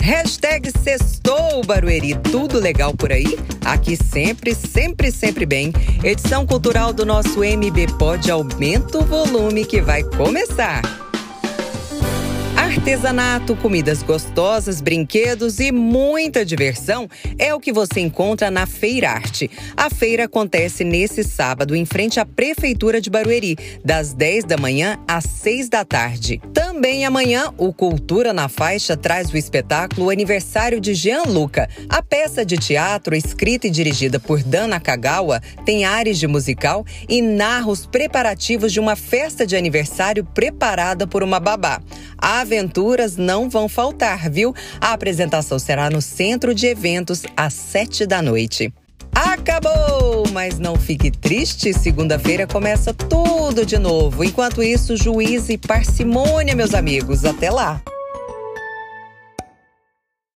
Hashtag Sextou Barueri, tudo legal por aí? Aqui sempre, sempre, sempre bem. Edição cultural do nosso MB Pod aumenta o volume que vai começar. Artesanato, comidas gostosas, brinquedos e muita diversão é o que você encontra na Feira Arte. A feira acontece nesse sábado em frente à Prefeitura de Barueri, das 10 da manhã às 6 da tarde. Também amanhã, o Cultura na Faixa traz o espetáculo Aniversário de Jean Luca. A peça de teatro, escrita e dirigida por Dana Kagawa, tem ares de musical e narra os preparativos de uma festa de aniversário preparada por uma babá. A aventuras não vão faltar, viu? A apresentação será no Centro de Eventos às sete da noite. Acabou! Mas não fique triste, segunda-feira começa tudo de novo. Enquanto isso, juízo e parcimônia, meus amigos. Até lá!